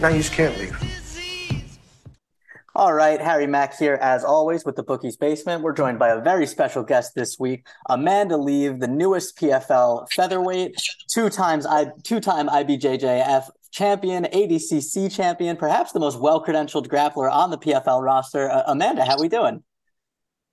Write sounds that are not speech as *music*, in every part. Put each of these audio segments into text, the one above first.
Now you just can't leave. All right, Harry Mack here, as always, with the Bookies Basement. We're joined by a very special guest this week, Amanda Leve, the newest PFL featherweight, two times I two-time IBJJF champion, ADCC champion, perhaps the most well-credentialed grappler on the PFL roster. Uh, Amanda, how we doing?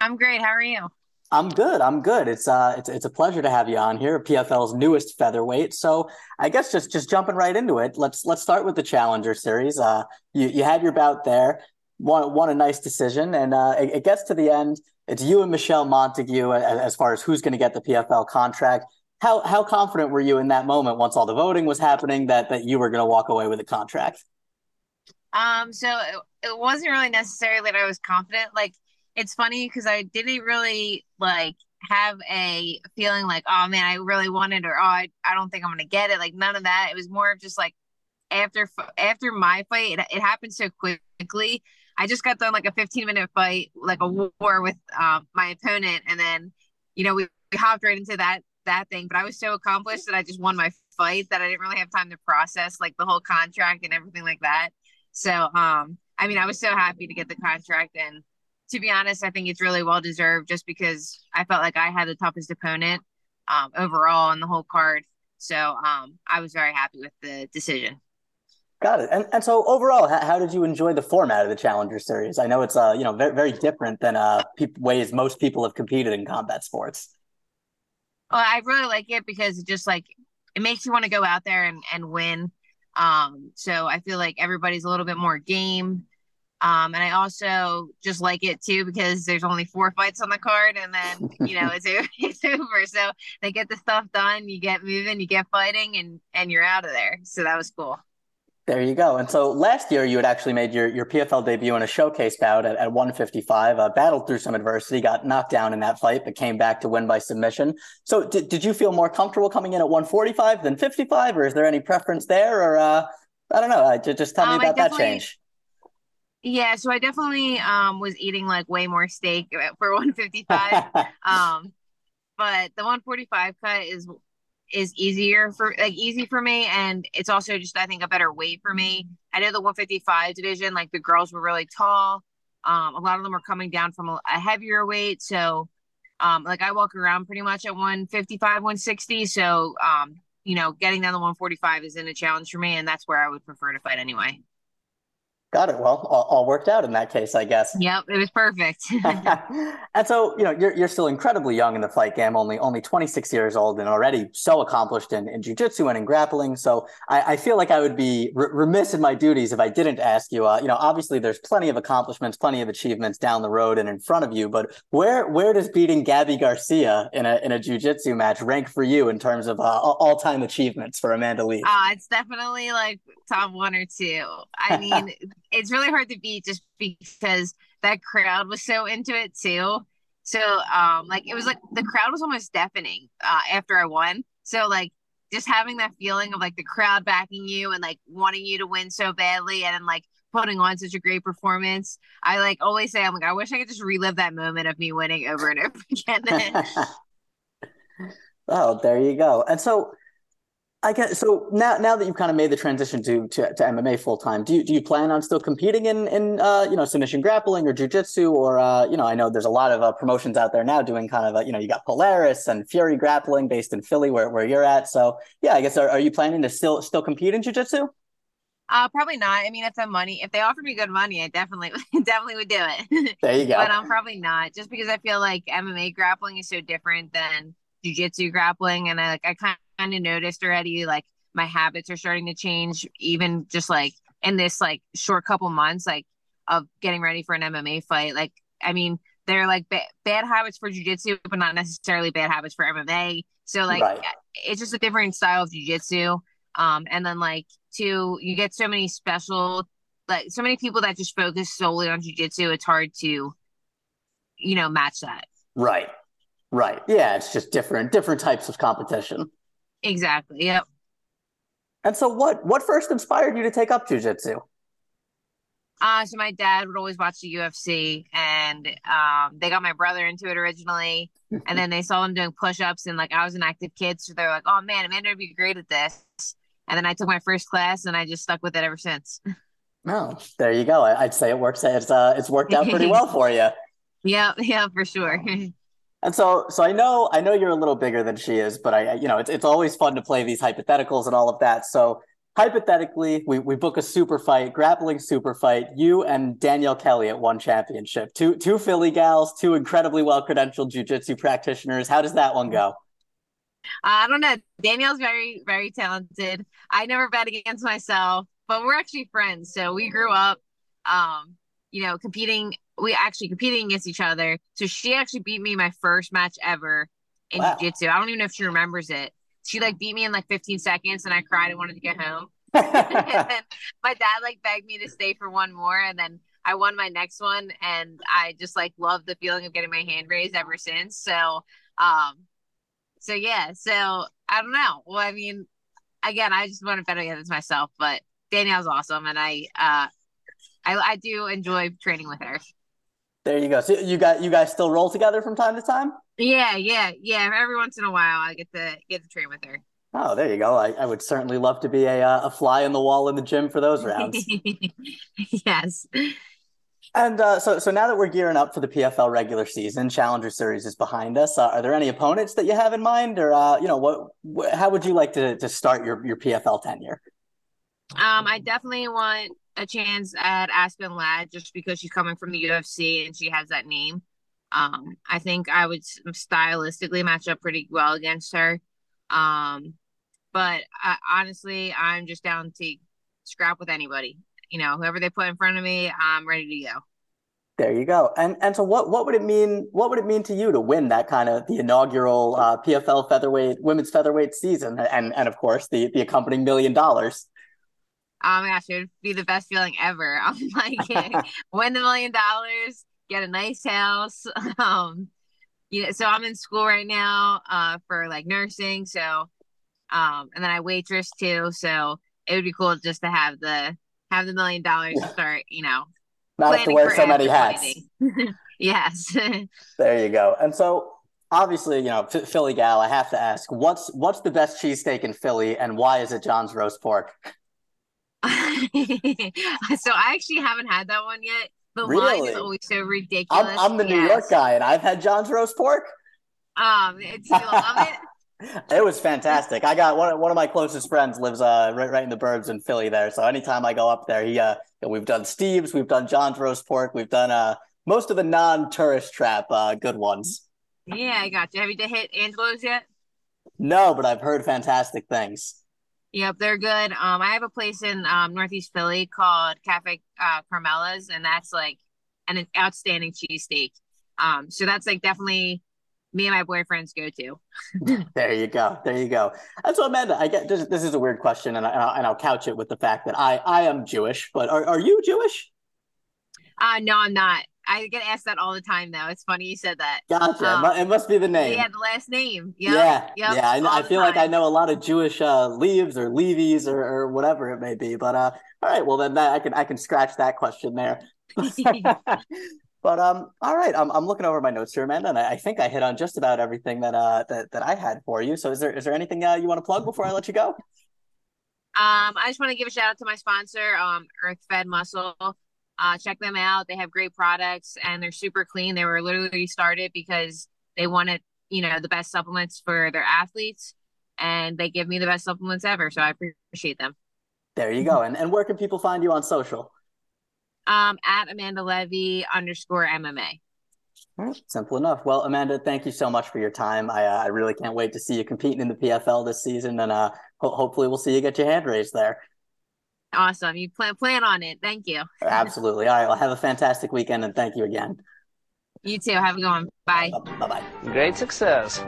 I'm great. How are you? I'm good. I'm good. It's uh, it's it's a pleasure to have you on here, PFL's newest featherweight. So I guess just just jumping right into it. Let's let's start with the Challenger Series. Uh, you you had your bout there won, won a nice decision. And uh, it, it, gets to the end. It's you and Michelle Montague as, as far as who's going to get the PFL contract. How how confident were you in that moment once all the voting was happening that that you were going to walk away with a contract? Um, so it, it wasn't really necessary that I was confident. Like it's funny because I didn't really like have a feeling like, oh man, I really wanted or oh, I, I don't think I'm gonna get it. Like none of that. It was more of just like after after my fight, it, it happened so quickly I just got done like a 15 minute fight, like a war with um, my opponent, and then you know we, we hopped right into that that thing. But I was so accomplished that I just won my fight that I didn't really have time to process like the whole contract and everything like that. So um, I mean, I was so happy to get the contract, and to be honest, I think it's really well deserved just because I felt like I had the toughest opponent um, overall on the whole card. So um, I was very happy with the decision. Got it. And and so overall, how, how, did you enjoy the format of the Challenger Series? I know it's uh you know very very different than uh pe- ways most people have competed in combat sports. Well, I really like it because it just like it makes you want to go out there and and win. Um, so I feel like everybody's a little bit more game. Um, and I also just like it too because there's only four fights on the card, and then you know it's *laughs* *laughs* it's over. So they get the stuff done, you get moving, you get fighting, and and you're out of there. So that was cool. There you go. And so last year you had actually made your, your PFL debut in a showcase bout at, at 155, uh, battled through some adversity, got knocked down in that fight, but came back to win by submission. So did, did you feel more comfortable coming in at 145 than 55, or is there any preference there? Or uh, I don't know. Uh, just tell me um, about that change. Yeah, so I definitely um, was eating like way more steak for *laughs* 155. *laughs* um, but the 145 cut is is easier for like easy for me and it's also just i think a better weight for me i know the 155 division like the girls were really tall um a lot of them were coming down from a, a heavier weight so um like i walk around pretty much at 155 160 so um you know getting down to 145 isn't a challenge for me and that's where i would prefer to fight anyway Got it. Well, all, all, worked out in that case, I guess. Yep, it was perfect. *laughs* *laughs* and so, you know, you're you're still incredibly young in the fight game, only only 26 years old, and already so accomplished in, in jujitsu and in grappling. So, I, I feel like I would be re- remiss in my duties if I didn't ask you. Uh, you know, obviously, there's plenty of accomplishments, plenty of achievements down the road and in front of you. But where where does beating Gabi Garcia in a in a jujitsu match rank for you in terms of uh, all time achievements for Amanda Lee? Uh, it's definitely like top one or two. I *laughs* mean it's really hard to beat just because that crowd was so into it too. So um like it was like the crowd was almost deafening uh after I won. So like just having that feeling of like the crowd backing you and like wanting you to win so badly and then like putting on such a great performance. I like always say I'm like I wish I could just relive that moment of me winning over and over *laughs* again. *laughs* oh, there you go. And so I guess so. Now, now that you've kind of made the transition to to, to MMA full time, do you do you plan on still competing in in uh, you know submission grappling or jujitsu or uh, you know I know there's a lot of uh, promotions out there now doing kind of a, you know you got Polaris and Fury Grappling based in Philly where, where you're at. So yeah, I guess are, are you planning to still still compete in jujitsu? Uh, probably not. I mean, if the money, if they offer me good money, I definitely, *laughs* definitely would do it. There you go. but I'm um, probably not, just because I feel like MMA grappling is so different than jujitsu grappling, and I like I kind kind of noticed already like my habits are starting to change even just like in this like short couple months like of getting ready for an MMA fight like I mean they're like ba- bad habits for jujitsu but not necessarily bad habits for MMA so like right. it's just a different style of jujitsu um and then like two you get so many special like so many people that just focus solely on jujitsu it's hard to you know match that. Right. Right. Yeah it's just different different types of competition Exactly. Yep. And so what what first inspired you to take up jujitsu? Uh, so my dad would always watch the UFC and um, they got my brother into it originally. and then they saw him doing push ups and like I was an active kid. So they're like, oh man, Amanda would be great at this. And then I took my first class and I just stuck with it ever since. No, *laughs* oh, there you go. I'd say it works. It's uh, it's worked out pretty *laughs* well for you. Yeah, *laughs* yeah, for sure. And so, so I know, I know you're a little bigger than she is, but I, you know, it's it's always fun to play these hypotheticals and all of that. So, hypothetically, we we book a super fight, grappling super fight. You and Danielle Kelly at ONE Championship. Two two Philly gals, two incredibly well credentialed jujitsu practitioners. How does that one go? I don't know. Danielle's very, very talented. I never bet against myself, but we're actually friends. So we grew up, um, you know, competing. We actually competing against each other. So she actually beat me my first match ever in wow. jiu-jitsu. I don't even know if she remembers it. She like beat me in like 15 seconds and I cried and wanted to get home. and *laughs* then *laughs* my dad like begged me to stay for one more and then I won my next one and I just like love the feeling of getting my hand raised ever since. So um so yeah, so I don't know. Well, I mean, again, I just want to bet against myself, but Danielle's awesome, and I, uh, I, I do enjoy training with her. There you go. So you got you guys still roll together from time to time? Yeah, yeah, yeah. Every once in a while, I get to get to train with her. Oh, there you go. I, I would certainly love to be a uh, a fly in the wall in the gym for those rounds. *laughs* yes. And uh, so, so now that we're gearing up for the PFL regular season, Challenger Series is behind us. Uh, are there any opponents that you have in mind, or uh, you know, what, what, How would you like to to start your your PFL tenure? Um, I definitely want a chance at Aspen Ladd just because she's coming from the UFC and she has that name. Um, I think I would stylistically match up pretty well against her. Um, but I, honestly, I'm just down to scrap with anybody you know, whoever they put in front of me, I'm ready to go. There you go. And and so what what would it mean? What would it mean to you to win that kind of the inaugural uh, PFL featherweight women's featherweight season, and and of course the the accompanying million dollars? Oh my gosh, it would be the best feeling ever. *laughs* I'm like, *laughs* win the million dollars, get a nice house. *laughs* Um, you know, so I'm in school right now uh, for like nursing. So, um, and then I waitress too. So it would be cool just to have the have the million dollars to start, you know, not have to wear so many hats. yes. there you go. And so obviously, you know, Philly gal, I have to ask, what's what's the best cheesesteak in Philly and why is it John's roast pork? *laughs* so I actually haven't had that one yet. The really? line is always so ridiculous. I'm, I'm the New. York guy and I've had John's roast pork. Um, do you love it? *laughs* *laughs* It was fantastic. I got one. One of my closest friends lives uh right, right in the burbs in Philly there. So anytime I go up there, he uh we've done Steve's, we've done John's roast pork, we've done uh most of the non-tourist trap uh good ones. Yeah, I got you. Have you hit Angelo's yet? No, but I've heard fantastic things. Yep, they're good. Um, I have a place in um Northeast Philly called Cafe uh, Carmela's, and that's like an, an outstanding cheesesteak. Um, so that's like definitely me and my boyfriends go to. *laughs* there you go. There you go. And so, Amanda, I get this, this is a weird question, and, I, and I'll couch it with the fact that I, I am Jewish, but are, are you Jewish? Uh, no, I'm not. I get asked that all the time, though. It's funny you said that. Gotcha. Um, it must be the name. Yeah, the last name. Yep. Yeah. Yep. Yeah. I, I feel like I know a lot of Jewish uh, leaves or levies or, or whatever it may be. But uh, all right. Well, then that, I can I can scratch that question there. *laughs* *laughs* But um, all right, I'm I'm looking over my notes here, Amanda, and I, I think I hit on just about everything that uh that, that I had for you. So is there is there anything uh, you want to plug before I let you go? *laughs* Um, I just want to give a shout out to my sponsor, um, Earth Fed Muscle. Uh, check them out. They have great products and they're super clean. They were literally started because they wanted, you know, the best supplements for their athletes, and they give me the best supplements ever. So I appreciate them. There you go. And and where can people find you on social? um, at Amanda Leve underscore MMA. Simple enough. Well, Amanda, thank you so much for your time. I, uh, I really can't wait to see you competing in the PFL this season, and uh, ho- hopefully we'll see you get your hand raised there. Awesome. You plan plan on it. Thank you. Absolutely. All right. Well, have a fantastic weekend, and thank you again. You too. Have a good one. Bye. Bye bye. Great success.